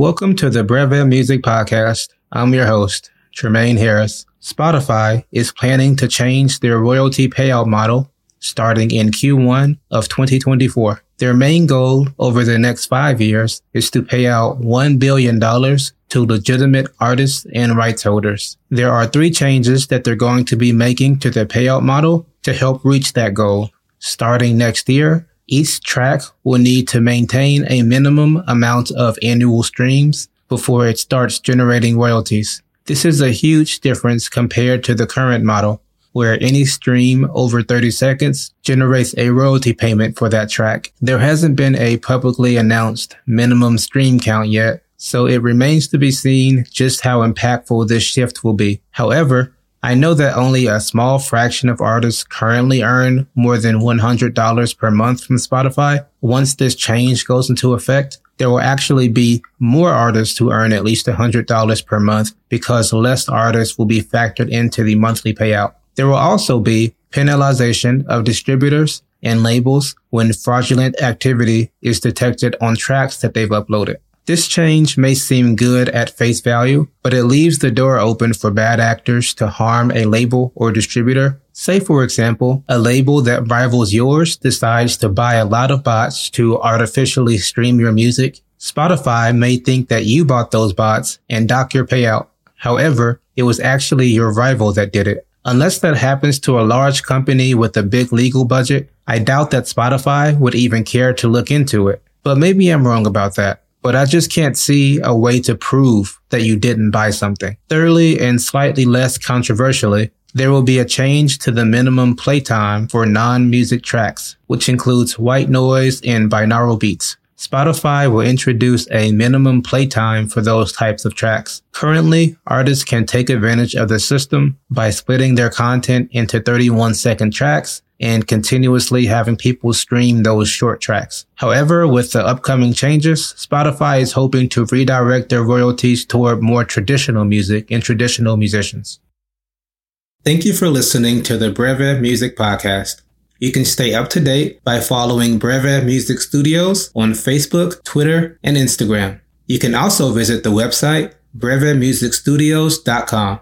Welcome to the Breve Music Podcast. I'm your host, Jermaine Harris. Spotify is planning to change their royalty payout model starting in Q1 of 2024. Their main goal over the next five years is to pay out $1 billion to legitimate artists and rights holders. There are three changes that they're going to be making to their payout model to help reach that goal. Starting next year, each track will need to maintain a minimum amount of annual streams before it starts generating royalties. This is a huge difference compared to the current model, where any stream over 30 seconds generates a royalty payment for that track. There hasn't been a publicly announced minimum stream count yet, so it remains to be seen just how impactful this shift will be. However, I know that only a small fraction of artists currently earn more than $100 per month from Spotify. Once this change goes into effect, there will actually be more artists who earn at least $100 per month because less artists will be factored into the monthly payout. There will also be penalization of distributors and labels when fraudulent activity is detected on tracks that they've uploaded. This change may seem good at face value, but it leaves the door open for bad actors to harm a label or distributor. Say, for example, a label that rivals yours decides to buy a lot of bots to artificially stream your music. Spotify may think that you bought those bots and dock your payout. However, it was actually your rival that did it. Unless that happens to a large company with a big legal budget, I doubt that Spotify would even care to look into it. But maybe I'm wrong about that but I just can't see a way to prove that you didn't buy something. Thirdly, and slightly less controversially, there will be a change to the minimum playtime for non-music tracks, which includes white noise and binaural beats. Spotify will introduce a minimum playtime for those types of tracks. Currently, artists can take advantage of the system by splitting their content into 31 second tracks and continuously having people stream those short tracks. However, with the upcoming changes, Spotify is hoping to redirect their royalties toward more traditional music and traditional musicians. Thank you for listening to the Breve Music Podcast. You can stay up to date by following Breve Music Studios on Facebook, Twitter, and Instagram. You can also visit the website brevemusicstudios.com.